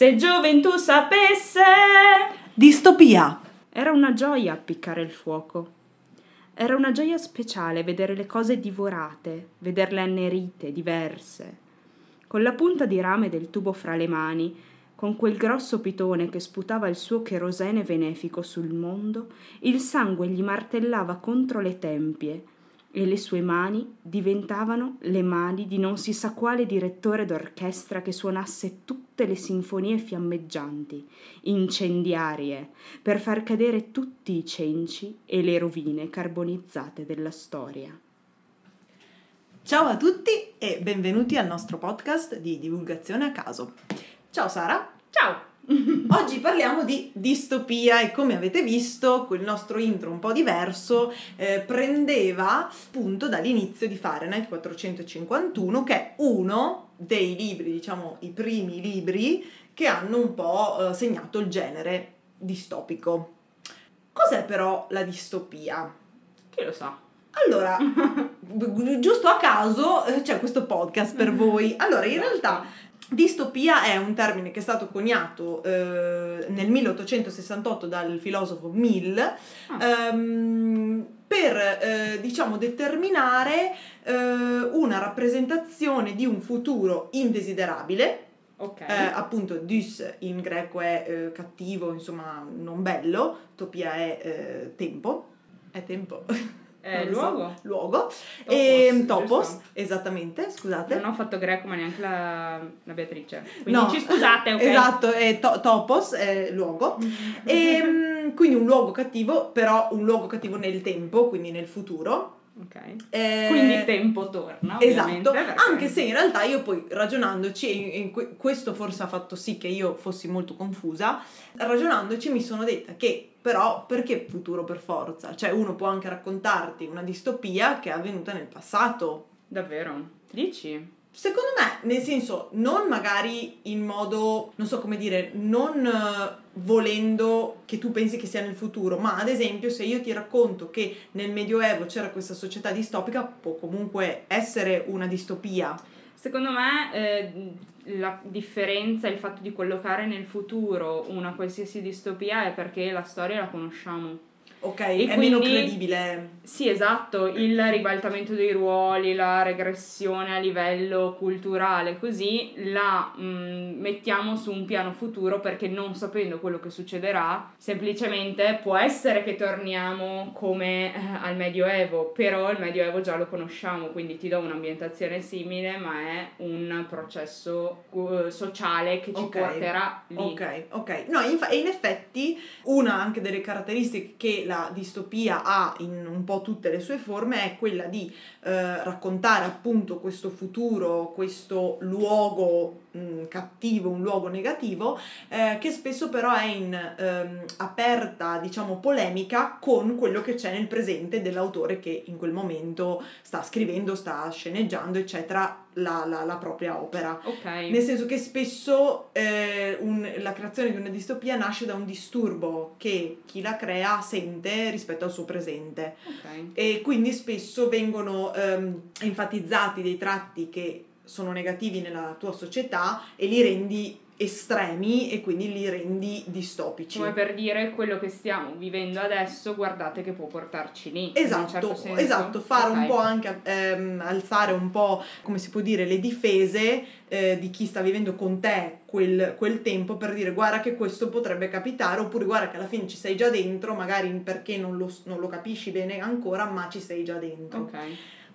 Se gioventù sapesse! Distopia! Era una gioia appiccare il fuoco. Era una gioia speciale vedere le cose divorate, vederle annerite, diverse. Con la punta di rame del tubo fra le mani, con quel grosso pitone che sputava il suo cherosene benefico sul mondo, il sangue gli martellava contro le tempie e le sue mani diventavano le mani di non si sa quale direttore d'orchestra che suonasse tutte le sinfonie fiammeggianti, incendiarie, per far cadere tutti i cenci e le rovine carbonizzate della storia. Ciao a tutti e benvenuti al nostro podcast di divulgazione a caso. Ciao Sara. Ciao! Oggi parliamo di distopia e come avete visto quel nostro intro un po' diverso eh, prendeva spunto dall'inizio di Fahrenheit 451 che è uno dei libri, diciamo i primi libri che hanno un po' eh, segnato il genere distopico. Cos'è però la distopia? Chi lo sa? Allora, giusto a caso eh, c'è questo podcast per voi. Allora, in realtà Distopia è un termine che è stato coniato eh, nel 1868 dal filosofo Mill ah. ehm, per eh, diciamo determinare eh, una rappresentazione di un futuro indesiderabile. Okay. Eh, appunto, dus in greco è eh, cattivo, insomma, non bello, topia è eh, tempo. È tempo. Eh, luogo. So, luogo. Topos, e Topos, esattamente, scusate. Non ho fatto greco, ma neanche la, la Beatrice. Quindi no, ci scusate, ok? Esatto, è to- Topos, è luogo. e, ehm, quindi un luogo cattivo, però un luogo cattivo nel tempo, quindi nel futuro. Ok. Eh, Quindi il tempo torna. Esatto, anche se in realtà io poi ragionandoci, e questo forse ha fatto sì che io fossi molto confusa, ragionandoci mi sono detta che però perché futuro per forza? Cioè uno può anche raccontarti una distopia che è avvenuta nel passato. Davvero? Dici? Secondo me, nel senso, non magari in modo, non so come dire, non uh, volendo che tu pensi che sia nel futuro, ma ad esempio se io ti racconto che nel Medioevo c'era questa società distopica, può comunque essere una distopia. Secondo me eh, la differenza, il fatto di collocare nel futuro una qualsiasi distopia è perché la storia la conosciamo. Ok, e è quindi, meno credibile. Sì, esatto, il ribaltamento dei ruoli, la regressione a livello culturale, così la mh, mm, mettiamo su un piano futuro perché non sapendo quello che succederà, semplicemente può essere che torniamo come eh, al Medioevo, però il Medioevo già lo conosciamo, quindi ti do un'ambientazione simile, ma è un processo uh, sociale che ci okay. porterà lì. Ok, ok. No, in, in effetti una anche delle caratteristiche che la distopia ha in un po' tutte le sue forme è quella di eh, raccontare appunto questo futuro, questo luogo mh, cattivo, un luogo negativo, eh, che spesso però è in ehm, aperta, diciamo, polemica con quello che c'è nel presente dell'autore che in quel momento sta scrivendo, sta sceneggiando, eccetera, la, la, la propria opera. Okay. Nel senso che spesso eh, un, la creazione di una distopia nasce da un disturbo che chi la crea sente rispetto al suo presente. Okay. E quindi spesso vengono ehm, enfatizzati dei tratti che sono negativi nella tua società e li rendi estremi e quindi li rendi distopici. Come per dire quello che stiamo vivendo adesso, guardate che può portarci lì. Esatto, certo esatto, fare okay. un po' anche ehm, alzare un po', come si può dire, le difese eh, di chi sta vivendo con te quel, quel, tempo per dire guarda che questo potrebbe capitare oppure guarda che alla fine ci sei già dentro, magari perché non lo, non lo capisci bene ancora, ma ci sei già dentro. Ok.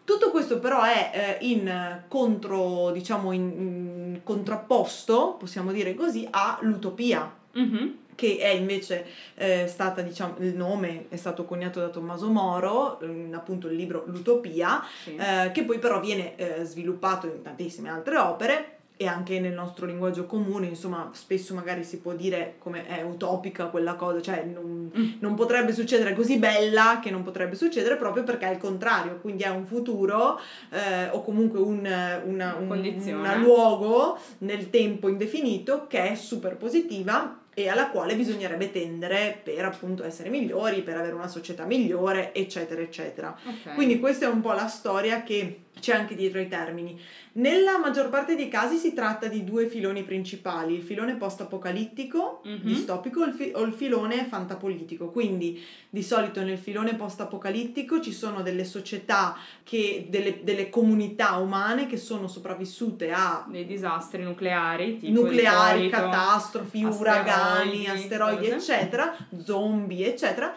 Tutto questo però è eh, in contro, diciamo, in, in, contrapposto, possiamo dire così, all'utopia. Mm-hmm. Che è invece eh, stata, diciamo, il nome è stato coniato da Tommaso Moro, in, appunto il libro L'Utopia, sì. eh, che poi però viene eh, sviluppato in tantissime altre opere e anche nel nostro linguaggio comune, insomma, spesso magari si può dire come è utopica quella cosa, cioè non, mm. non, potrebbe succedere così bella che non potrebbe succedere proprio perché è il contrario, quindi è un futuro eh, o comunque un, una, un luogo nel tempo indefinito che è super positiva e alla quale bisognerebbe tendere per appunto essere migliori, per avere una società migliore, eccetera, eccetera. Ok. Quindi questa è un po' la storia che c'è anche dietro ai termini. Nella maggior parte dei casi si tratta di due filoni principali, il filone post-apocalittico, Mhm. distopico, o il fi- o il filone fantapolitico. Quindi di solito nel filone post-apocalittico ci sono delle società, che, delle, delle comunità umane che sono sopravvissute a dei disastri nucleari, tipo nucleari, catastrofi, asteroidi, uragani, asteroidi, cose. eccetera, zombie, eccetera,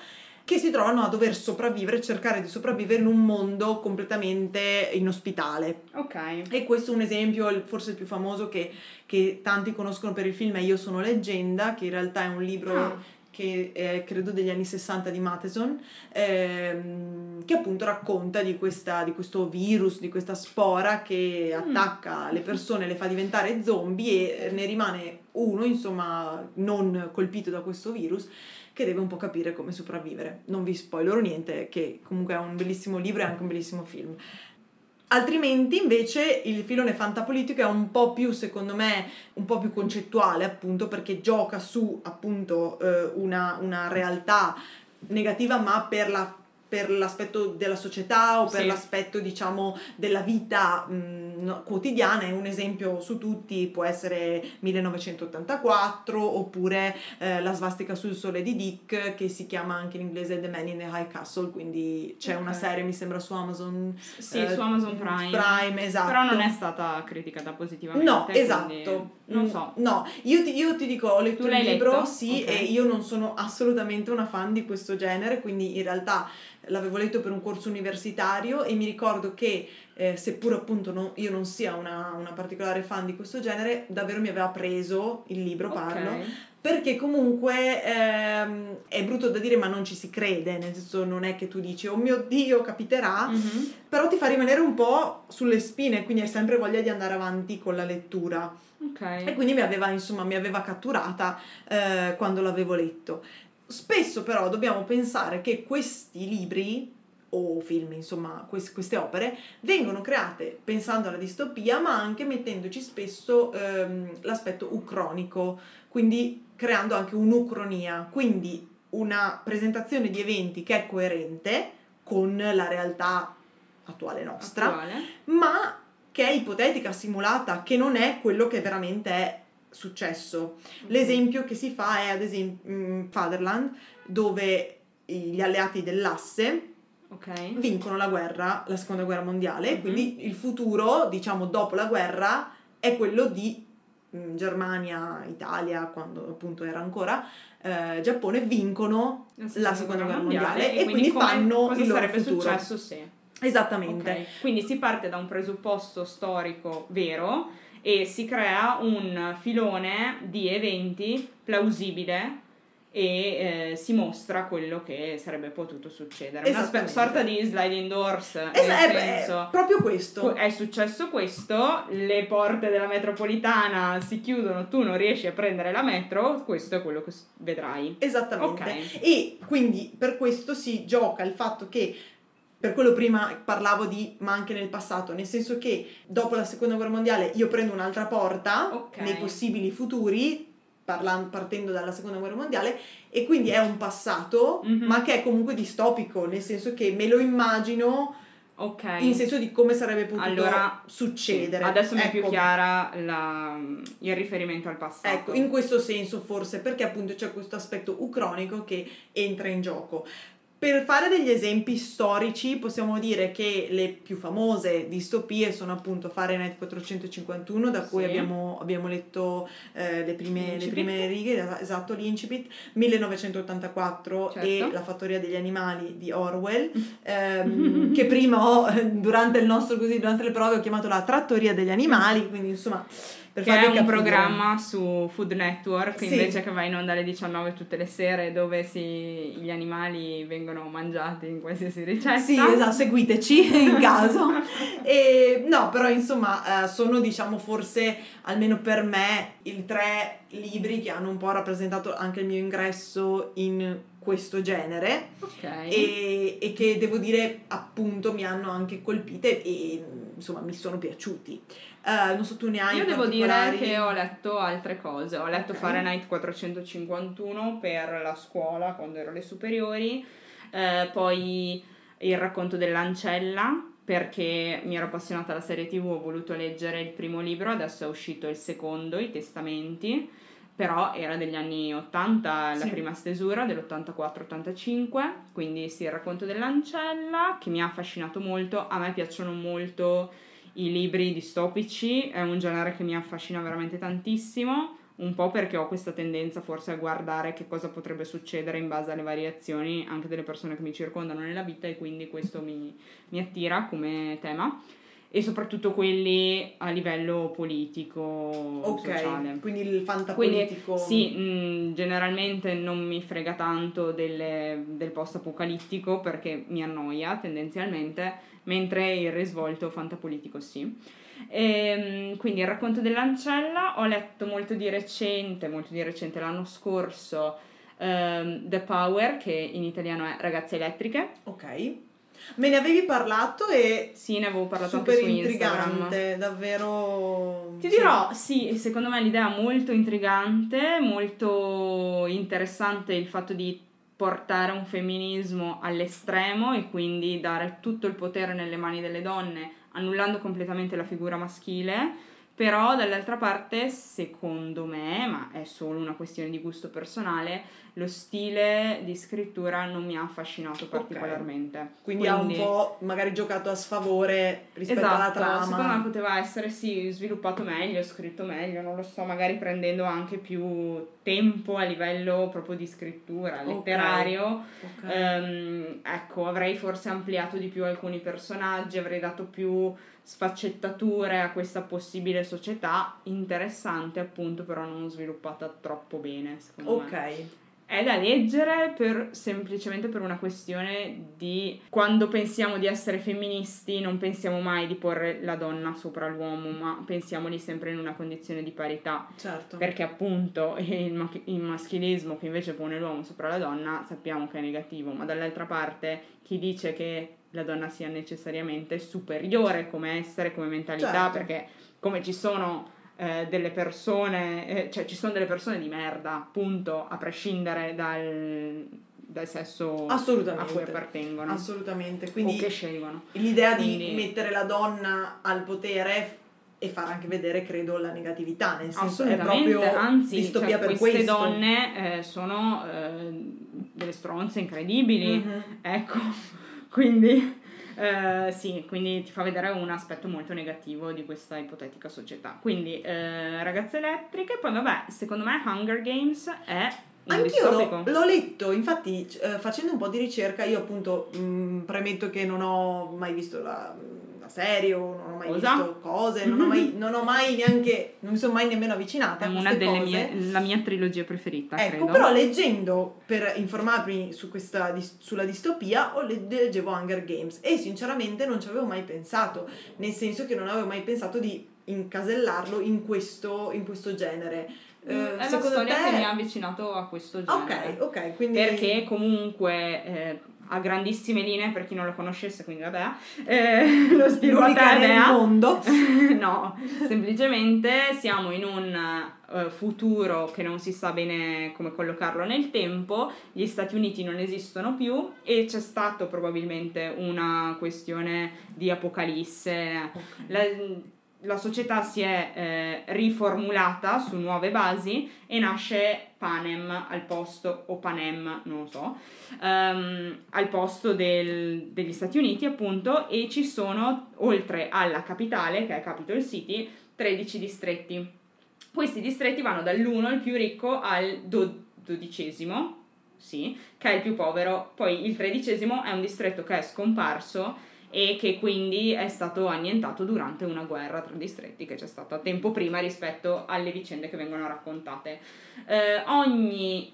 che si trovano a dover sopravvivere, cercare di sopravvivere in un mondo completamente inospitale. Ok. E questo è un esempio, forse il più famoso che, che tanti conoscono per il film è Io sono leggenda, che in realtà è un libro Ah. che è credo degli anni 60 di Matheson, ehm, che appunto racconta di, questa, di questo virus, di questa spora che Mm. attacca le persone, le fa diventare zombie e ne rimane uno, insomma, non colpito da questo virus che deve un po' capire come sopravvivere. Non vi spoilerò niente, che comunque è un bellissimo libro e anche un bellissimo film. Altrimenti, invece, il filone fantapolitico è un po' più, secondo me, un po' più concettuale, appunto, perché gioca su, appunto, eh, una, una realtà negativa, ma per la per l'aspetto della società o per Sì. l'aspetto diciamo della vita mh, no- quotidiana e un esempio su tutti può essere 1984 oppure eh, la svastica sul sole di Dick che si chiama anche in inglese The Man in the High Castle quindi c'è una Ok. serie mi sembra su Amazon Sì, eh, su Amazon Prime. Prime, esatto Però non è stata criticata positivamente. No, esatto. Non so. No, io ti, io ti dico, ho letto il libro, letto? sì, Ok. e io non sono assolutamente una fan di questo genere, quindi in realtà l'avevo letto per un corso universitario e mi ricordo che, eh, seppur appunto no- io non sia una, una particolare fan di questo genere, davvero mi aveva preso il libro, parlo, Ok. perché comunque ehm, è brutto da dire ma non ci si crede, nel senso non è che tu dici oh mio Dio capiterà, Mhm. però ti fa rimanere un po' sulle spine, quindi hai sempre voglia di andare avanti con la lettura. Ok. E quindi mi aveva, insomma, mi aveva catturata eh, quando l'avevo letto. Spesso però dobbiamo pensare che questi libri o film, insomma, quest- queste opere vengono create pensando alla distopia, ma anche mettendoci spesso ehm, l'aspetto ucronico, quindi creando anche un'ucronia, quindi una presentazione di eventi che è coerente con la realtà attuale nostra Attuale. ma che è ipotetica, simulata, che non è quello che veramente è successo. L'esempio che si fa è ad esempio in Fatherland, dove gli alleati dell'asse Ok. vincono la guerra, la seconda guerra mondiale, Mhm. quindi il futuro, diciamo, dopo la guerra è quello di mm, Germania, Italia, quando appunto era ancora eh, Giappone, vincono la seconda guerra mondiale e quindi come- fanno cosa il loro sarebbe futuro. successo se Esattamente. Ok, Quindi si parte da un presupposto storico vero e si crea un filone di eventi plausibile e eh, si mostra quello che sarebbe potuto succedere. Una spe- sorta di sliding doors, nel Es- è, senso... proprio questo. que- È successo questo, le porte della metropolitana si chiudono, tu non riesci a prendere la metro, questo è quello che vedrai. Esattamente. Ok. E quindi per questo si gioca il fatto che, per quello prima parlavo di, ma anche nel passato, nel senso che dopo la seconda guerra mondiale io prendo un'altra porta Ok. nei possibili futuri, parlan- partendo dalla seconda guerra mondiale, e quindi è un passato, Mhm. ma che è comunque distopico, nel senso che me lo immagino Ok. in senso di come sarebbe potuto Allora, succedere. Sì, adesso mi è più Ecco. chiara la- il riferimento al passato. Ecco, in questo senso forse, perché appunto c'è questo aspetto ucronico che entra in gioco. Per fare degli esempi storici possiamo dire che le più famose distopie sono appunto Fahrenheit 451, da cui Sì. abbiamo, abbiamo letto eh, le, prime, le prime righe, esatto, l'incipit, 1984 e Certo. La fattoria degli animali di Orwell, ehm, che prima ho, durante il nostro così, durante le prove ho chiamato la trattoria degli animali, quindi insomma per che è un capire. programma su Food Network Sì. invece che va in onda alle 19 tutte le sere dove si- gli animali vengono mangiati in qualsiasi ricetta. Sì, esatto, seguiteci in caso. E, no, però insomma eh, sono diciamo forse, almeno per me, i tre libri che hanno un po' rappresentato anche il mio ingresso in questo genere Ok. e, e che devo dire appunto mi hanno anche colpite e insomma mi sono piaciuti. Uh, non so, tu ne hai Io devo particolari? dire che ho letto altre cose. Ho letto Ok. Fahrenheit 451 per la scuola quando ero alle superiori, eh, poi il racconto dell'ancella perché mi ero appassionata alla serie tv, ho voluto leggere il primo libro, adesso è uscito il secondo, I Testamenti, però era degli anni 80 la Sì. prima stesura, dell'84-85, quindi sì, il racconto dell'ancella che mi ha affascinato molto, a me piacciono molto i libri distopici, è un genere che mi affascina veramente tantissimo, un po' perché ho questa tendenza forse a guardare che cosa potrebbe succedere in base alle variazioni anche delle persone che mi circondano nella vita e quindi questo mi, mi attira come tema e soprattutto quelli a livello politico, Ok, sociale. quindi il Quindi fantapolitico. sì, mh, generalmente non mi frega tanto delle- del post-apocalittico perché mi annoia tendenzialmente, mentre il risvolto fantapolitico sì. Ehm, quindi il racconto dell'ancella ho letto molto di recente, molto di recente l'anno scorso, ehm, The Power, che in italiano è Ragazze Elettriche. Ok. Me ne avevi parlato e Sì, ne avevo parlato super anche su Instagram. intrigante, davvero. Ti sì. dirò, sì, secondo me l'idea è molto intrigante, molto interessante il fatto di portare un femminismo all'estremo e quindi dare tutto il potere nelle mani delle donne, annullando completamente la figura maschile, però dall'altra parte, secondo me, ma è solo una questione di gusto personale, lo stile di scrittura non mi ha affascinato particolarmente. Quindi, ha un po' magari giocato a sfavore rispetto alla Esatto, trama. secondo me poteva essere sì sviluppato meglio, scritto meglio, non lo so, magari prendendo anche più tempo a livello proprio di scrittura, letterario. Ok. Ehm, ecco, avrei forse ampliato di più alcuni personaggi, avrei dato più sfaccettature a questa possibile società, interessante appunto, però non sviluppata troppo bene, secondo me. ok. È da leggere per, semplicemente per una questione di quando pensiamo di essere femministi non pensiamo mai di porre la donna sopra l'uomo, ma pensiamoli sempre in una condizione di parità. Certo. Perché appunto il, ma- il maschilismo che invece pone l'uomo sopra la donna sappiamo che è negativo, ma dall'altra parte chi dice che la donna sia necessariamente superiore come essere, come mentalità, Certo. perché come ci sono eh, delle persone, eh, cioè ci sono delle persone di merda, appunto, a prescindere dal, dal sesso a cui appartengono Assolutamente. o Quindi che scelgono. l'idea di Quindi- mettere la donna al potere e far anche vedere, credo, la negatività, nel senso è proprio anzi, distopia cioè, per queste questo. donne eh, sono eh, delle stronze incredibili, Mhm. ecco, quindi eh, sì, quindi ti fa vedere un aspetto molto negativo di questa ipotetica società. Quindi eh, ragazze elettriche, poi vabbè, secondo me Hunger Games è Anch'io l'ho, l'ho letto, infatti eh, facendo un po' di ricerca, io appunto mh, premetto che non ho mai visto la, la serie o non ho mai Cosa? visto cose, non ho mai, non ho mai neanche, non mi sono mai nemmeno avvicinata È a una delle cose. mie, la mia trilogia preferita, Ecco, credo. però leggendo per informarmi su questa, sulla distopia, ho leggevo Hunger Games e sinceramente non ci avevo mai pensato, nel senso che non avevo mai pensato di incasellarlo in questo, in questo genere. Eh, Mm, è la secondo storia te- che mi ha avvicinato a questo genere. Ok, ok, quindi... Perché comunque eh, a grandissime linee, per chi non lo conoscesse, quindi vabbè, eh, lo spiego a L'unica te, nel Bea. mondo. no, semplicemente siamo in un eh, futuro che non si sa bene come collocarlo nel tempo, gli Stati Uniti non esistono più e c'è stato probabilmente una questione di apocalisse. La, la società si è eh, riformulata su nuove basi e nasce Panem al posto, o Panem, non lo so, ehm, al posto del- degli Stati Uniti appunto e ci sono, oltre alla capitale, che è Capitol City, 13 distretti. Questi distretti vanno dall'1, il più ricco, al do- dodicesimo, sì, che è il più povero. Poi il tredicesimo è un distretto che è scomparso e che quindi è stato annientato durante una guerra tra distretti che c'è stata tempo prima rispetto alle vicende che vengono raccontate. Eh, ogni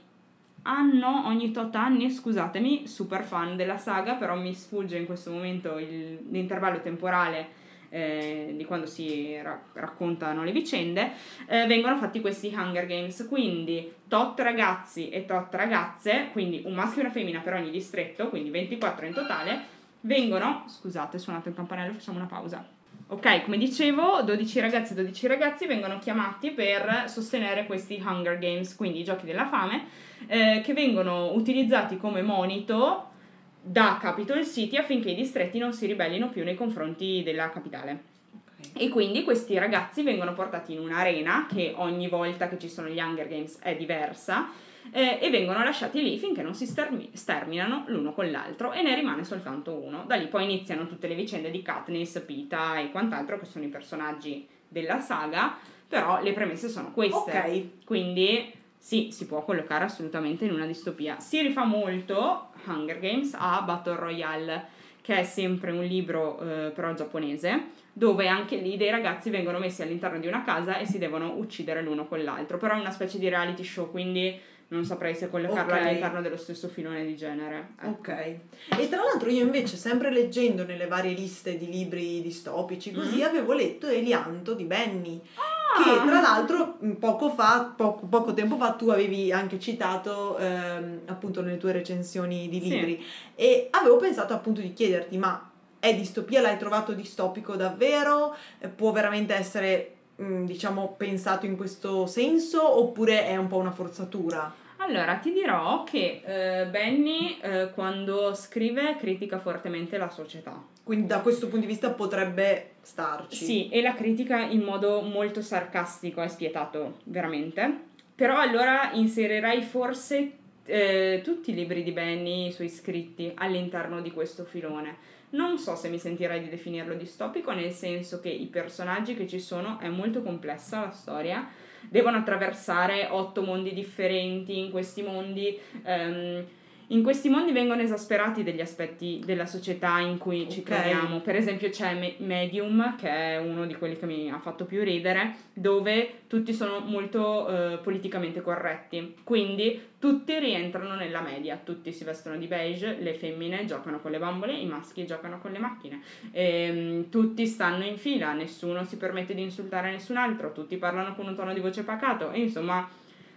anno, ogni tot anni, scusatemi, super fan della saga, però mi sfugge in questo momento il- l'intervallo temporale eh, di quando si ra- raccontano le vicende, eh, vengono fatti questi Hunger Games, quindi tot ragazzi e tot ragazze, quindi un maschio e una femmina per ogni distretto, quindi 24 in totale, vengono, scusate, suonato il campanello, facciamo una pausa. Ok, come dicevo, 12 ragazzi e 12 ragazzi vengono chiamati per sostenere questi Hunger Games, quindi i giochi della fame, eh, che vengono utilizzati come monito da Capitol City affinché i distretti non si ribellino più nei confronti della capitale. E quindi questi ragazzi vengono portati in un'arena che ogni volta che ci sono gli Hunger Games è diversa eh, e vengono lasciati lì finché non si stermi- sterminano l'uno con l'altro e ne rimane soltanto uno. Da lì poi iniziano tutte le vicende di Katniss, Pita e quant'altro che sono i personaggi della saga, però le premesse sono queste. Ok. Quindi sì, si può collocare assolutamente in una distopia. Si rifà molto Hunger Games a Battle Royale, che è sempre un libro eh, però giapponese, dove anche lì dei ragazzi vengono messi all'interno di una casa e si devono uccidere l'uno con l'altro. Però è una specie di reality show, quindi non saprei se collocarlo Ok. all'interno dello stesso filone di genere. Ecco. Ok. E tra l'altro io invece, sempre leggendo nelle varie liste di libri distopici, così Mm. avevo letto Elianto di Benny. Ah! Che tra l'altro mh, poco fa, poco, poco tempo fa, tu avevi anche citato ehm, appunto nelle tue recensioni di Sì. libri. E avevo pensato appunto di chiederti, ma è distopia? L'hai trovato distopico davvero? Eh, Può veramente essere, mh, diciamo, pensato in questo senso? Oppure è un po' una forzatura? Allora, ti dirò che eh, Benny eh, quando scrive critica fortemente la società. Quindi da questo punto di vista potrebbe starci. Sì, e la critica in modo molto sarcastico e spietato, veramente. Però allora inserirei forse eh, tutti i libri di Benny, i suoi scritti, all'interno di questo filone. Non so se mi sentirei di definirlo distopico, nel senso che i personaggi che ci sono è molto complessa la storia, devono attraversare otto mondi differenti, in questi mondi... ehm, in questi mondi vengono esasperati degli aspetti della società in cui ci Ok. troviamo. Per esempio c'è Me- Medium, che è uno di quelli che mi ha fatto più ridere, dove tutti sono molto eh, politicamente corretti. Quindi tutti rientrano nella media, tutti si vestono di beige, le femmine giocano con le bambole, i maschi giocano con le macchine. Ehm, tutti stanno in fila, nessuno si permette di insultare nessun altro, tutti parlano con un tono di voce pacato e insomma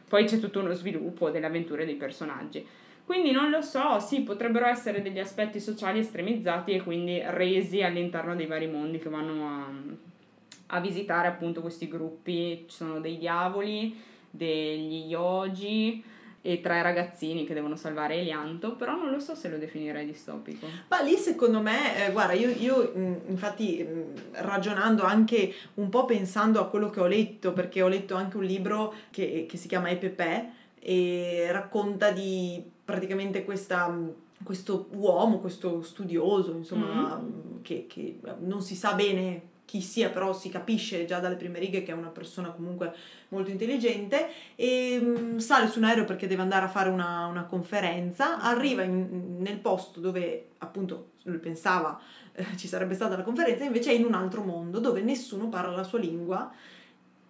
poi c'è tutto uno sviluppo delle avventure dei personaggi. Quindi non lo so, sì, potrebbero essere degli aspetti sociali estremizzati e quindi resi all'interno dei vari mondi che vanno a, a visitare appunto questi gruppi. Ci sono dei diavoli, degli yogi e tre ragazzini che devono salvare Elianto, però non lo so se lo definirei distopico. Ma lì secondo me, eh, guarda, io, io, mh, infatti mh, ragionando anche un po' pensando a quello che ho letto, perché ho letto anche un libro che, che si chiama Epepe e racconta di praticamente questa, mh, questo uomo, questo studioso, insomma, mh, che, che non si sa bene chi sia, però si capisce già dalle prime righe che è una persona comunque molto intelligente e mh, sale su un aereo perché deve andare a fare una, una conferenza, arriva in- nel posto dove appunto lui pensava eh, ci sarebbe stata la conferenza, invece è in un altro mondo dove nessuno parla la sua lingua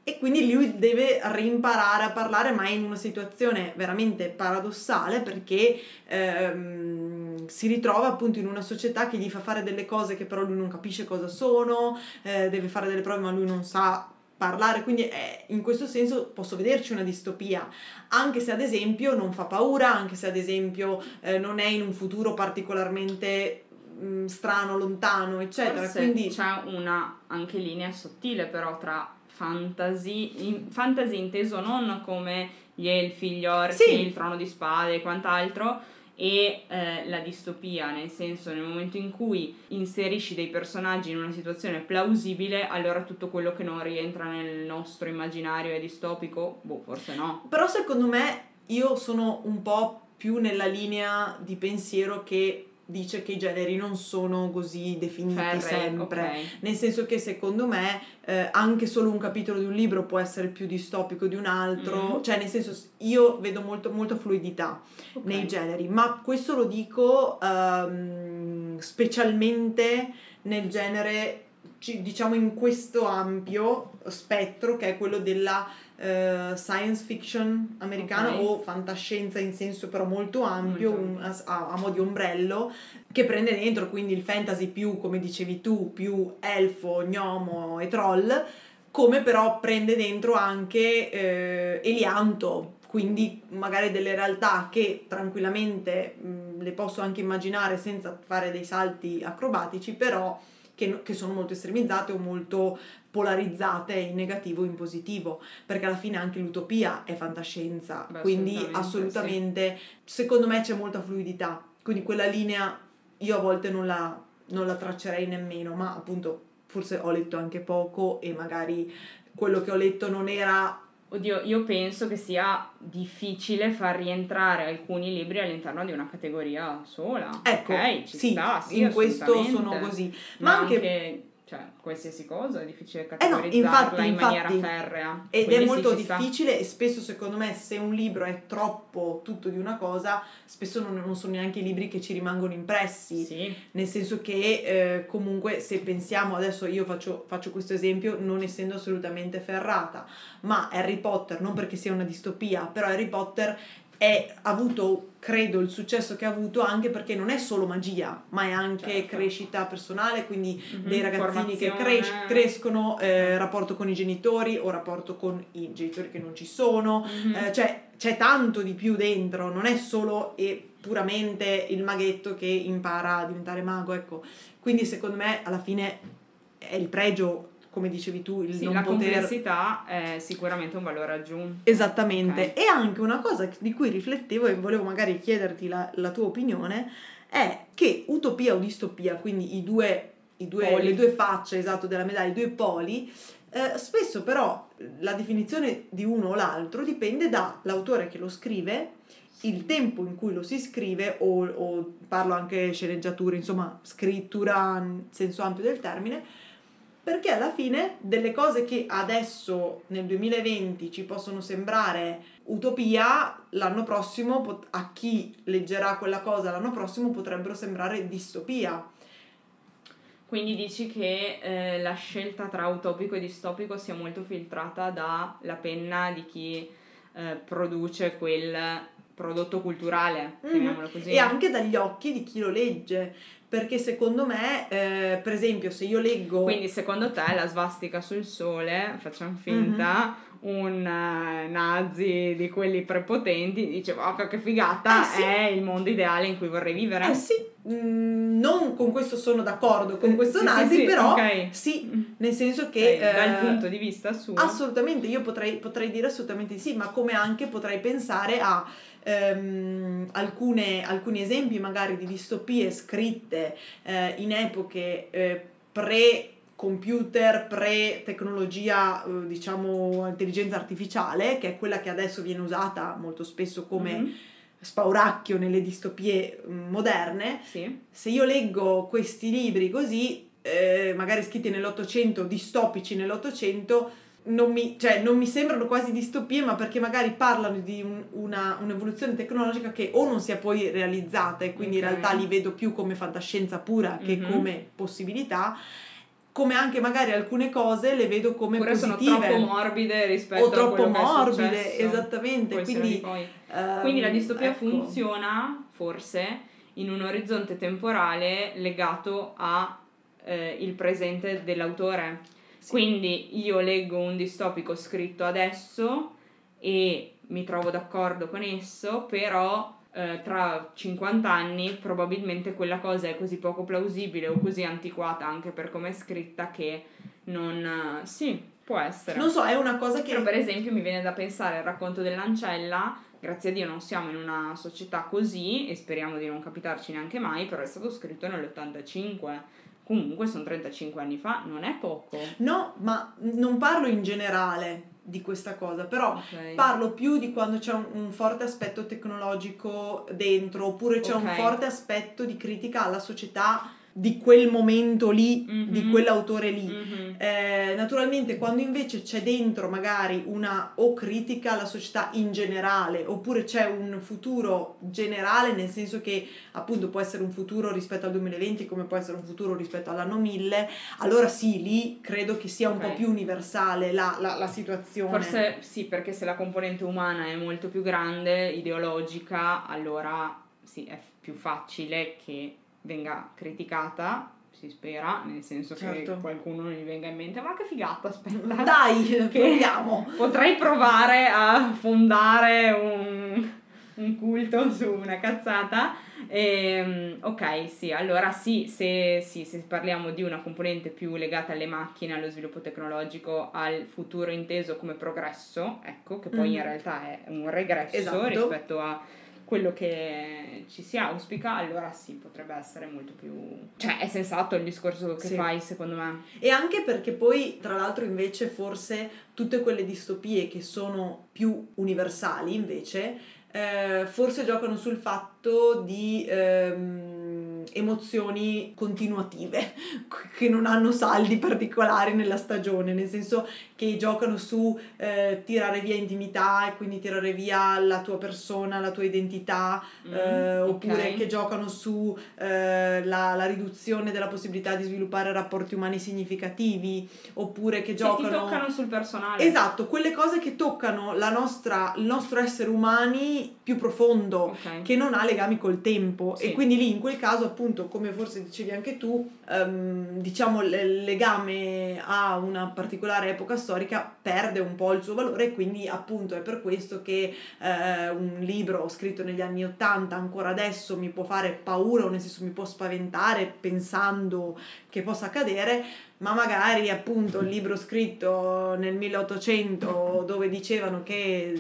e quindi lui deve rimparare a parlare, ma è in una situazione veramente paradossale perché ehm, si ritrova appunto in una società che gli fa fare delle cose che però lui non capisce cosa sono, eh, deve fare delle prove ma lui non sa parlare, quindi è- in questo senso posso vederci una distopia, anche se ad esempio non fa paura, anche se ad esempio eh, non è in un futuro particolarmente mh, strano, lontano, eccetera. Forse Quindi c'è una anche linea sottile però tra fantasy, in- fantasy inteso non come gli elfi, gli orchi, Sì. il trono di spade e quant'altro e eh, la distopia, nel senso nel momento in cui inserisci dei personaggi in una situazione plausibile, allora tutto quello che non rientra nel nostro immaginario è distopico? Boh, forse no. Però secondo me io sono un po' più nella linea di pensiero che dice che i generi non sono così definiti Ferrei, sempre. ok. Nel senso che secondo me eh, anche solo un capitolo di un libro può essere più distopico di un altro, Mm. cioè nel senso io vedo molto, molta fluidità Ok. nei generi, ma questo lo dico ehm, specialmente nel genere, diciamo in questo ampio spettro che è quello della eh, science fiction americana Ok. o fantascienza in senso però molto ampio, Molto un- a, a mo' di ombrello, che prende dentro quindi il fantasy più, come dicevi tu, più elfo, gnomo e troll, come però prende dentro anche eh, Elianto, quindi magari delle realtà che tranquillamente mh, le posso anche immaginare senza fare dei salti acrobatici, però che, che sono molto estremizzate o molto polarizzate in negativo o in positivo, perché alla fine anche l'utopia è fantascienza, Beh, quindi assolutamente, assolutamente, secondo me c'è molta fluidità, quindi quella linea io a volte non la, non la traccerei nemmeno, ma appunto forse ho letto anche poco e magari quello che ho letto non era Oddio, io penso che sia difficile far rientrare alcuni libri all'interno di una categoria sola. Ecco, ok, ci sì, sta, sì, in questo sono così. Ma, Ma anche, anche, cioè, qualsiasi cosa è difficile Eh no, categorizzarla infatti, in maniera infatti. ferrea. ed è Quindi sì, molto sta. difficile e spesso secondo me se un libro è troppo tutto di una cosa, spesso non, non sono neanche i libri che ci rimangono impressi. Sì, Nel senso che eh, comunque se pensiamo, adesso io faccio, faccio questo esempio non essendo assolutamente ferrata, ma Harry Potter, non perché sia una distopia, però Harry Potter è, ha avuto, credo, il successo che ha avuto anche perché non è solo magia, ma è anche Certo. crescita personale, quindi Mhm, dei ragazzini che cres- crescono, eh, rapporto con i genitori o rapporto con i genitori che non ci sono, Mhm. eh, cioè c'è tanto di più dentro, non è solo e puramente il maghetto che impara a diventare mago, ecco. Quindi secondo me alla fine è il pregio, come dicevi tu, il Sì, non la poter complessità è sicuramente un valore aggiunto. Esattamente. Ok. E anche una cosa di cui riflettevo e volevo magari chiederti la, la tua opinione è che utopia o distopia, quindi i due, i due- le due facce esatto, della medaglia, i due poli, eh, spesso però la definizione di uno o l'altro dipende dall'autore che lo scrive, il tempo in cui lo si scrive o, o parlo anche sceneggiatura, insomma scrittura in senso ampio del termine, perché alla fine delle cose che adesso nel 2020 ci possono sembrare utopia, l'anno prossimo pot- a chi leggerà quella cosa l'anno prossimo potrebbero sembrare distopia. Quindi dici che eh, la scelta tra utopico e distopico sia molto filtrata dalla penna di chi eh, produce quel prodotto culturale, Mhm. chiamiamolo così. E anche dagli occhi di chi lo legge, perché secondo me, eh, per esempio, se io leggo... Quindi secondo te la svastica sul sole, facciamo finta, Mhm. Un eh, nazi di quelli prepotenti dice oh che figata, Eh, sì. è il mondo ideale in cui vorrei vivere. Eh sì, mm, non con questo sono d'accordo, con questo Sì, nazi, sì, però ok. sì, nel senso che... Ok, dal eh, punto di vista suo. Assolutamente, io potrei, potrei dire assolutamente sì, ma come anche potrei pensare a ehm, alcune- alcuni esempi magari di distopie scritte eh, in epoche eh, pre-computer, pre-tecnologia, eh, diciamo, intelligenza artificiale, che è quella che adesso viene usata molto spesso come Mhm, spauracchio nelle distopie mm, moderne. Sì. Se io leggo questi libri così, eh, magari scritti nell'Ottocento, distopici nell'Ottocento, non mi, cioè, non mi sembrano quasi distopie, ma perché magari parlano di un- una, un'evoluzione tecnologica che o non si è poi realizzata e quindi Ok. in realtà li vedo più come fantascienza pura che Mhm. come possibilità, come anche magari alcune cose le vedo come Oppure sono positive. troppo morbide rispetto o a troppo è morbide, successo. esattamente. Quindi, ehm, Quindi la distopia ecco. funziona forse in un orizzonte temporale legato a eh, presente dell'autore. Sì. Quindi io leggo un distopico scritto adesso e mi trovo d'accordo con esso, però eh, tra 50 anni probabilmente quella cosa è così poco plausibile o così antiquata anche per come è scritta che non... eh, sì, può essere. Non so, è una cosa che... Però per esempio mi viene da pensare al racconto dell'ancella, grazie a Dio non siamo in una società così e speriamo di non capitarci neanche mai, però è stato scritto nell'85. Comunque sono 35 anni fa, non è poco. No, ma non parlo in generale di questa cosa, però Ok. parlo più di quando c'è un, un forte aspetto tecnologico dentro, oppure c'è un Ok. forte aspetto di critica alla società di quel momento lì, di Mhm. quell'autore lì. Mhm. Eh, naturalmente quando invece c'è dentro magari una o critica alla società in generale oppure c'è un futuro generale nel senso che appunto può essere un futuro rispetto al 2020 come può essere un futuro rispetto all'anno 1000 allora sì lì credo che sia un Ok. po' più universale la, la- la situazione Forse sì, perché se la componente umana è molto più grande, ideologica, allora sì, è più facile che venga criticata, si spera, nel senso Certo. che qualcuno non gli venga in mente, ma che figata, aspetta. dai Che- proviamo Potrei provare a fondare un, un culto su una cazzata. E, ok, sì, allora sì se, sì, se parliamo di una componente più legata alle macchine, allo sviluppo tecnologico, al futuro inteso come progresso, ecco, che poi mm. in realtà è un regresso esatto. rispetto a quello che ci si auspica, allora sì, potrebbe essere molto più... Cioè, è sensato il discorso che sì. fai, secondo me. E anche perché poi, tra l'altro, invece, forse tutte quelle distopie che sono più universali, invece, eh, forse giocano sul fatto di... Ehm, emozioni continuative che non hanno saldi particolari nella stagione, nel senso che giocano su eh, tirare via intimità e quindi tirare via la tua persona, la tua identità, mm, eh, oppure okay. che giocano su eh, la, la, riduzione della possibilità di sviluppare rapporti umani significativi, oppure che giocano... Che ti toccano sul personale. Esatto, quelle cose che toccano la nostra, il nostro essere umani più profondo, okay. che non ha legami col tempo sì. e quindi lì in quel caso appunto, come forse dicevi anche tu, um, diciamo il legame a una particolare epoca storica perde un po' il suo valore e quindi appunto è per questo che uh, un libro scritto negli anni 80 ancora adesso mi può fare paura o nel senso mi può spaventare pensando che possa accadere, ma magari appunto il libro scritto nel 1800 dove dicevano che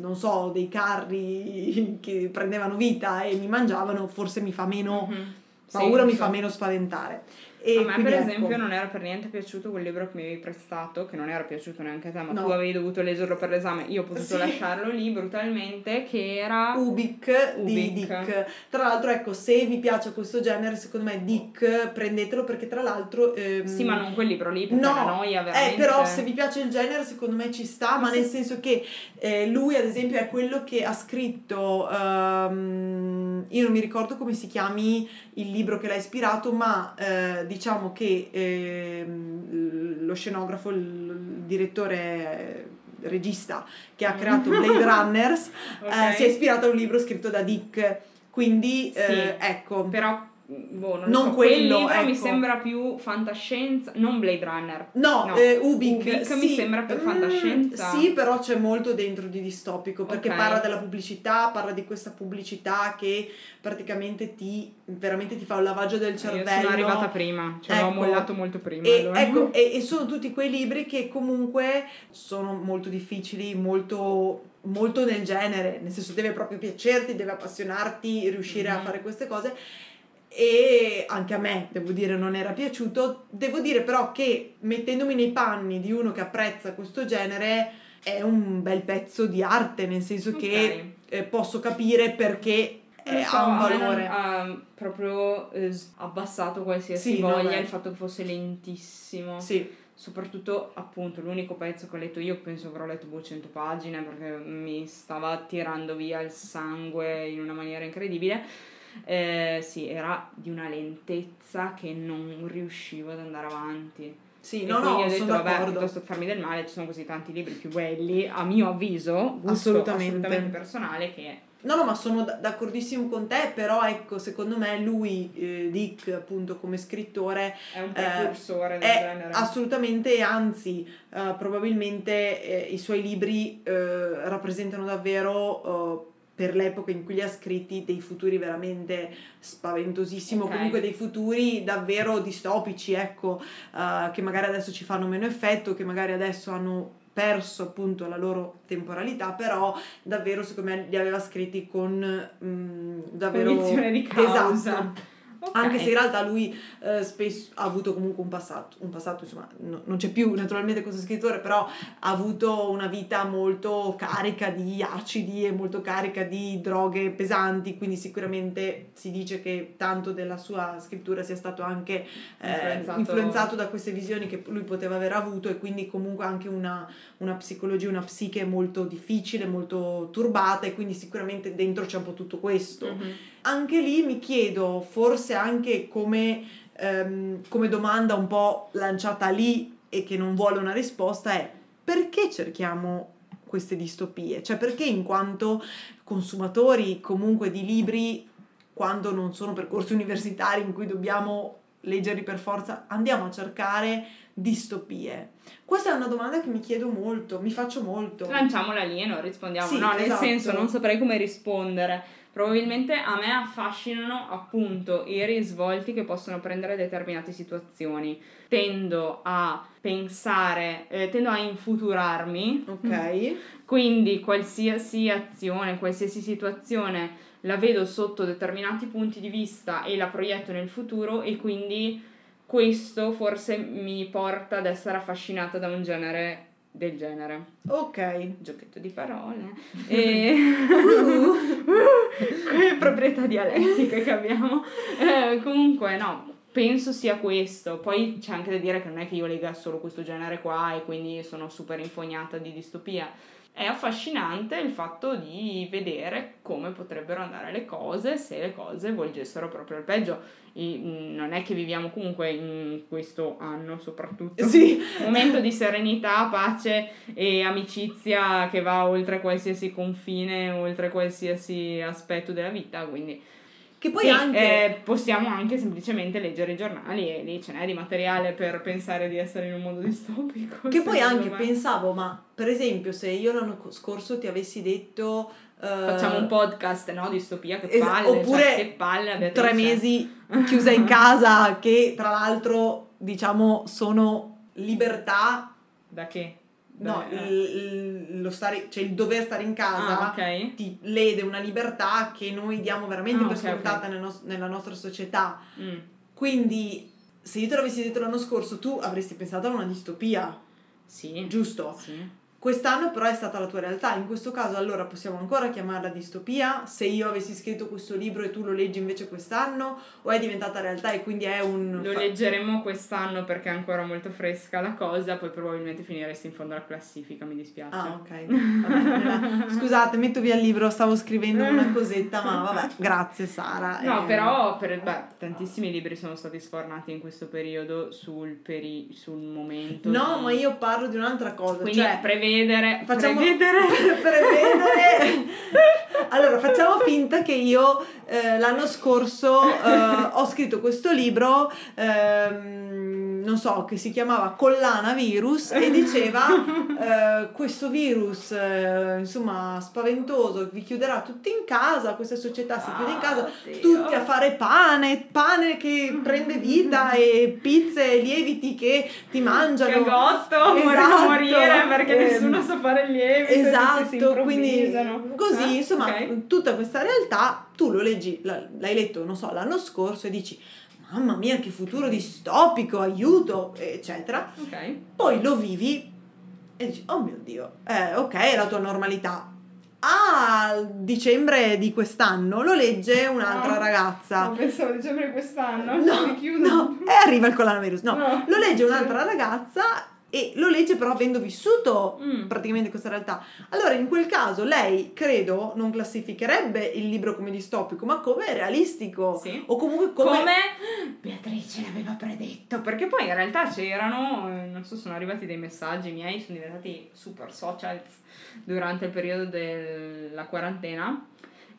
non so, dei carri che prendevano vita e mi mangiavano, forse mi fa meno mm-hmm. paura, sì, mi so. fa meno spaventare. E a me per ecco. esempio non era per niente piaciuto quel libro che mi avevi prestato, che non era piaciuto neanche a te, ma no. tu avevi dovuto leggerlo per l'esame, io ho potuto sì. lasciarlo lì brutalmente, che era... Ubik, Ubik, di Dick. Tra l'altro ecco, se vi piace questo genere, secondo me Dick, prendetelo perché tra l'altro... Ehm... Sì, ma non quel libro lì, perché no, la noia veramente... Eh, però se vi piace il genere, secondo me ci sta, ma, ma nel senso che eh, lui ad esempio è quello che ha scritto... Um, io non mi ricordo come si chiami il libro che l'ha ispirato, ma eh, diciamo che eh, lo scenografo, il, direttore il regista che ha creato Blade Runners eh, okay. si è ispirato a un libro scritto da Dick. Quindi sì, eh, ecco. Però boh, non, non so, quello ecco. mi sembra più fantascienza non Blade Runner no, no. Eh, Ubik, Ubik sì. mi sembra più mm, fantascienza sì però c'è molto dentro di distopico perché okay. parla della pubblicità parla di questa pubblicità che praticamente ti veramente ti fa un lavaggio del cervello io sono arrivata prima cioè ecco. l'ho mollato molto prima e, allora. ecco, e, e sono tutti quei libri che comunque sono molto difficili molto molto nel genere, nel senso deve proprio piacerti, deve appassionarti, riuscire mm-hmm. a fare queste cose e anche a me, devo dire, non era piaciuto. Devo dire però che mettendomi nei panni di uno che apprezza questo genere è un bel pezzo di arte, nel senso okay. che eh, posso capire perché eh, so, ha un valore. Ha proprio eh, abbassato qualsiasi sì, voglia il fatto che fosse lentissimo. Sì. Soprattutto, appunto, l'unico pezzo che ho letto io, penso avrò letto 200 boh, pagine perché mi stava tirando via il sangue in una maniera incredibile eh, sì, era di una lentezza che non riuscivo ad andare avanti. Sì, e no, no, ho detto, sono vabbè, d'accordo. piuttosto che farmi del male, ci sono così tanti libri più belli, a mio avviso, gusto assolutamente, assolutamente personale che... No, no, ma sono d'accordissimo con te, però ecco, secondo me lui, eh, Dick, appunto, come scrittore... È un precursore eh, del genere. Assolutamente, anzi, eh, probabilmente eh, i suoi libri eh, rappresentano davvero eh, per l'epoca in cui li ha scritti dei futuri veramente spaventosissimi, okay. comunque dei futuri davvero distopici, ecco, uh, che magari adesso ci fanno meno effetto, che magari adesso hanno perso appunto la loro temporalità, però davvero secondo me li aveva scritti con mm, davvero cognizione di causa. Esatto Okay. Anche se in realtà lui eh, spesso ha avuto comunque un passato, un passato insomma no, non c'è più naturalmente questo scrittore, però ha avuto una vita molto carica di acidi e molto carica di droghe pesanti, quindi sicuramente si dice che tanto della sua scrittura sia stato anche eh, influenzato. influenzato. da queste visioni che lui poteva aver avuto e quindi comunque anche una, una psicologia, una psiche molto difficile, molto turbata e quindi sicuramente dentro c'è un po' tutto questo. Mm-hmm anche lì mi chiedo, forse anche come, ehm, come domanda un po' lanciata lì e che non vuole una risposta, è perché cerchiamo queste distopie? Cioè perché in quanto consumatori comunque di libri, quando non sono percorsi universitari in cui dobbiamo leggerli per forza, andiamo a cercare distopie? Questa è una domanda che mi chiedo molto, mi faccio molto. Lanciamola lì e non rispondiamo. Sì, no, nel esatto. senso, non saprei come rispondere. Probabilmente a me affascinano appunto i risvolti che possono prendere determinate situazioni. Tendo a pensare, eh, tendo a infuturarmi. Ok. Quindi qualsiasi azione, qualsiasi situazione la vedo sotto determinati punti di vista e la proietto nel futuro e quindi questo forse mi porta ad essere affascinata da un genere del genere. Ok. Giochetto di parole. E... Quelle proprietà dialettiche che abbiamo. Eh, comunque no, penso sia questo. Poi c'è anche da dire che non è che io lega solo questo genere qua e quindi sono super infognata di distopia. È affascinante il fatto di vedere come potrebbero andare le cose se le cose volgessero proprio al peggio. Mh, non è che viviamo comunque in questo anno soprattutto Sì. un momento di serenità, pace e amicizia che va oltre qualsiasi confine, oltre qualsiasi aspetto della vita, quindi Che poi sì, anche... eh, possiamo anche semplicemente leggere i giornali e lì ce n'è di materiale per pensare di essere in un mondo distopico. Che poi anche me. pensavo, ma per esempio se io l'anno co- scorso ti avessi detto... eh, Facciamo un podcast, no? Distopia, che es- palle, oppure cioè, che palle Beatrice. tre mesi chiusa in casa che tra l'altro diciamo sono libertà, Da che? No, Da- il, il- lo stare, cioè il dover stare in casa Ah, ok. ti lede una libertà che noi diamo veramente Ah, per ok, scontata ok. nel nos- nella nostra società. Mm. Quindi se io te l'avessi detto l'anno scorso tu avresti pensato a una distopia, Sì. giusto? Sì. Quest'anno però è stata la tua realtà, in questo caso allora possiamo ancora chiamarla distopia, se io avessi scritto questo libro e tu lo leggi invece quest'anno o è diventata realtà e quindi è un... Lo leggeremo quest'anno perché è ancora molto fresca la cosa, poi probabilmente finiresti in fondo alla classifica, mi dispiace. Ah ok, Vabbè, scusate metto via il libro, stavo scrivendo una cosetta ma vabbè, grazie Sara. No, Eh, però per- beh, tantissimi libri sono stati sfornati in questo periodo sul, peri- sul momento. No, di- ma io parlo di un'altra cosa, Quindi cioè... prevedere, Facciamo prevedere. prevedere. Allora, facciamo finta che io eh, l'anno scorso eh, ho scritto questo libro, ehm, non so, che si chiamava Collana Virus e diceva eh, questo virus, eh, insomma, spaventoso, vi chiuderà tutti in casa, questa società si chiude in casa, Oddio. tutti a fare pane, pane che prende vita e pizze e lieviti che ti mangiano. Che gotto, Esatto. morire perché Ehm, nessuno sa fare il lievito. Esatto, quindi così, Eh, insomma, ok. tutta questa realtà tu lo leggi, l'hai letto, non so, l'anno scorso e dici mamma mia che futuro distopico, aiuto, eccetera. Ok. Poi lo vivi e dici oh mio Dio, eh, ok, è la tua normalità. A dicembre di quest'anno lo legge un'altra No. ragazza. No, pensavo dicembre di quest'anno. No, mi chiudo. no, e arriva il coronavirus. No, No. lo legge un'altra ragazza e lo legge però avendo vissuto Mm. praticamente questa realtà. Allora, in quel caso, lei credo non classificherebbe il libro come distopico, ma come realistico. Sì. O comunque come. Come Beatrice l'aveva predetto, perché poi in realtà c'erano, eh, non so, sono arrivati dei messaggi miei, sono diventati super socials durante il periodo della quarantena.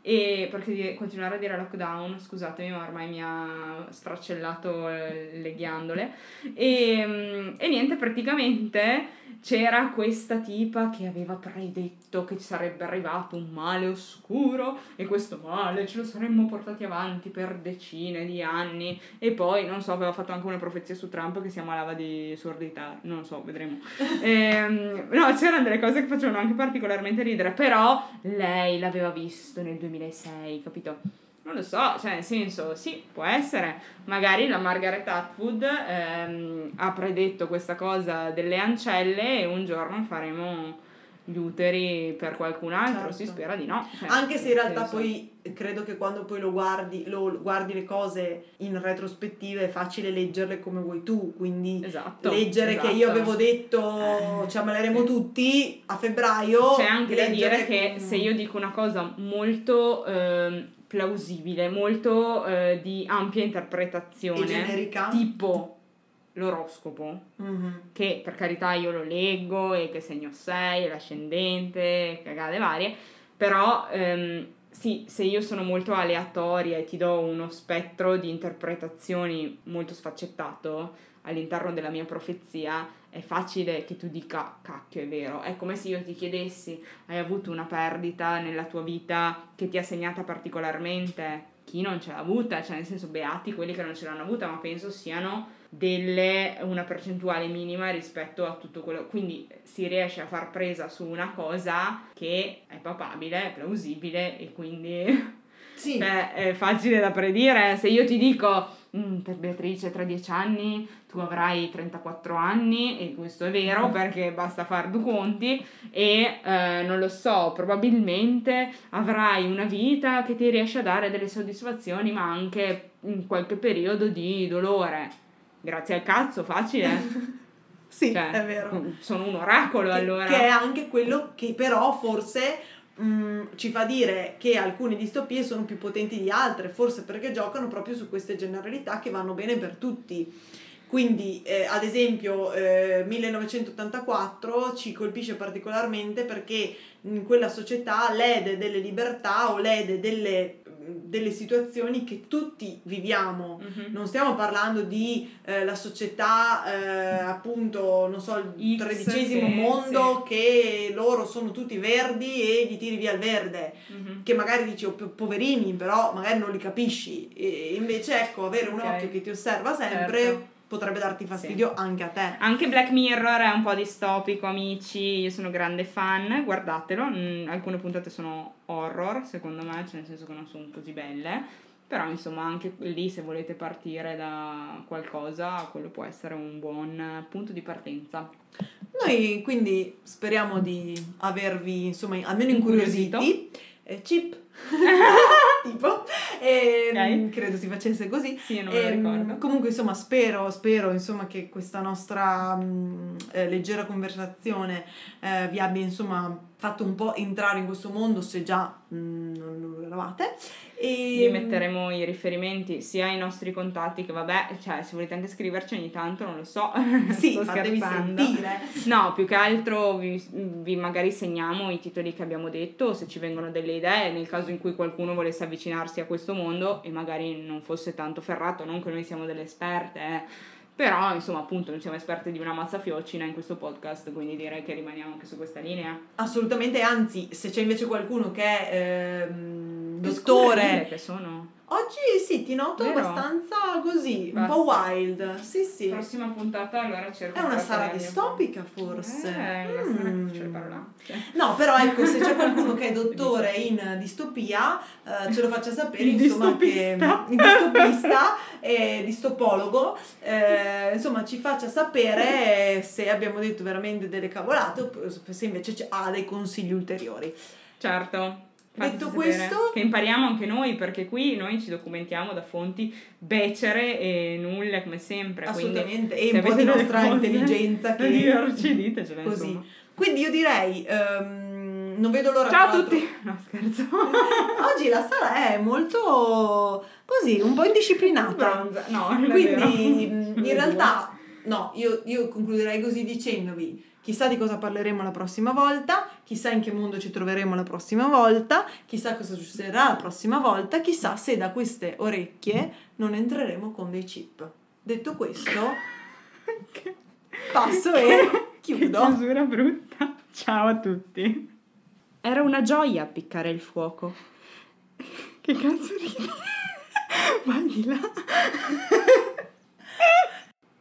E perché continuare a dire lockdown, scusatemi, ma ormai mi ha sfracellato eh, le ghiandole. E, mm, e niente, praticamente c'era questa tipa che aveva predetto che ci sarebbe arrivato un male oscuro e questo male ce lo saremmo portati avanti per decine di anni e poi non so aveva fatto anche una profezia su Trump che si ammalava di sordità non lo so vedremo Ehm, no c'erano delle cose che facevano anche particolarmente ridere però lei l'aveva visto nel 2006 capito non lo so, cioè nel senso, sì, può essere. Magari la Margaret Atwood ehm, ha predetto questa cosa delle ancelle e un giorno faremo gli uteri per qualcun altro, Certo. si spera di no. Cioè, Anche se in realtà senso- poi credo che quando poi lo guardi, lo guardi le cose in retrospettiva è facile leggerle come vuoi tu, quindi Esatto. leggere esatto. che io avevo detto Eh. ci ammaleremo tutti a febbraio. C'è anche da dire che se io dico una cosa molto ehm, plausibile, molto eh, di ampia interpretazione, generica. tipo l'oroscopo, Mhm. che per carità io lo leggo e che segno sei, l'ascendente, cagate varie, però ehm, sì, se io sono molto aleatoria e ti do uno spettro di interpretazioni molto sfaccettato, all'interno della mia profezia, è facile che tu dica cacchio è vero. È come se io ti chiedessi hai avuto una perdita nella tua vita che ti ha segnata particolarmente? Chi non ce l'ha avuta, cioè nel senso beati quelli che non ce l'hanno avuta, ma penso siano delle, una percentuale minima rispetto a tutto quello. Quindi si riesce a far presa su una cosa che è papabile, è plausibile e quindi Sì. Beh, è facile da predire. Se io ti dico, "Mm, per Beatrice tra dieci anni tu avrai 34 anni, e questo è vero perché basta fare due conti, e eh, non lo so, probabilmente avrai una vita che ti riesce a dare delle soddisfazioni, ma anche in qualche periodo di dolore. Grazie al cazzo, facile. Sì, Cioè, è vero. Sono un oracolo Che- allora. Che è anche quello che però forse mh, ci fa dire che alcune distopie sono più potenti di altre, forse perché giocano proprio su queste generalità che vanno bene per tutti. Quindi, eh, ad esempio, eh, 1984 ci colpisce particolarmente perché in quella società lede delle libertà o lede delle, delle situazioni che tutti viviamo. Mhm. Non stiamo parlando di eh, la società, eh, appunto, non so, il X, tredicesimo che- mondo che loro sono tutti verdi e gli tiri via il verde. Mhm. Che magari dici, oh, po- poverini, però magari non li capisci. E invece, ecco, avere un Ok. occhio che ti osserva sempre Certo. Potrebbe darti fastidio anche a te. Anche Black Mirror è un po' distopico, amici. Io sono grande fan, guardatelo. Mm, alcune puntate sono horror, secondo me, cioè nel senso che non sono così belle. Però, insomma, anche lì, se volete partire da qualcosa, quello può essere un buon punto di partenza. Noi quindi speriamo di avervi, insomma, almeno Incuriosito. incuriositi. Eh, chip. tipo. E, Ok. Credo si facesse così. Sì, non me lo Ehm, ricordo. Comunque, insomma, spero, spero insomma, che questa nostra mh, eh, leggera conversazione eh, vi abbia insomma fatto un po' entrare in questo mondo se già mh, non lo eravate. E, Vi metteremo i riferimenti sia ai nostri contatti che vabbè, cioè se volete anche scriverci ogni tanto, non lo so. Sì, sto scherzando. sentire. No, più che altro vi, vi magari segniamo i titoli che abbiamo detto, se ci vengono delle idee, nel caso in cui qualcuno volesse avvicinarsi a questo mondo e magari non fosse tanto ferrato, non che noi siamo delle esperte, eh, però insomma appunto non siamo esperte di una mazza fiocina in questo podcast, quindi direi che rimaniamo anche su questa linea. Assolutamente, anzi, se c'è invece qualcuno che è ehm, dottore che sono. Oggi sì, ti noto Vero? abbastanza così, Basta. un po' wild. Sì, sì. Prossima puntata allora cerco È una po'. distopica forse. Eh, una Mm. che. No, però ecco, se c'è qualcuno che è dottore in distopia, eh, ce lo faccia sapere, Il insomma, che distopista. il distopista e distopologo, eh, insomma, ci faccia sapere se abbiamo detto veramente delle cavolate o se invece ha dei consigli ulteriori. Certo. Fateci Detto questo- che impariamo anche noi, perché qui noi ci documentiamo da fonti becere e nulle come sempre. Assolutamente, e un po' di nostra cose intelligenza che dirci, ditecele, così. insomma. Quindi io direi, ehm, non vedo l'ora Ciao a tutti! No, scherzo. Oggi la Sara è molto così, un po' indisciplinata. No. Quindi in realtà, no, io, io concluderei così dicendovi. Chissà di cosa parleremo la prossima volta, chissà in che mondo ci troveremo la prossima volta, chissà cosa succederà la prossima volta, chissà se da queste orecchie non entreremo con dei chip. Detto questo, passo e Che chiudo. chiusura brutta. Ciao a tutti. Era una gioia appiccare il fuoco. Che cazzo ridi? Vai di là.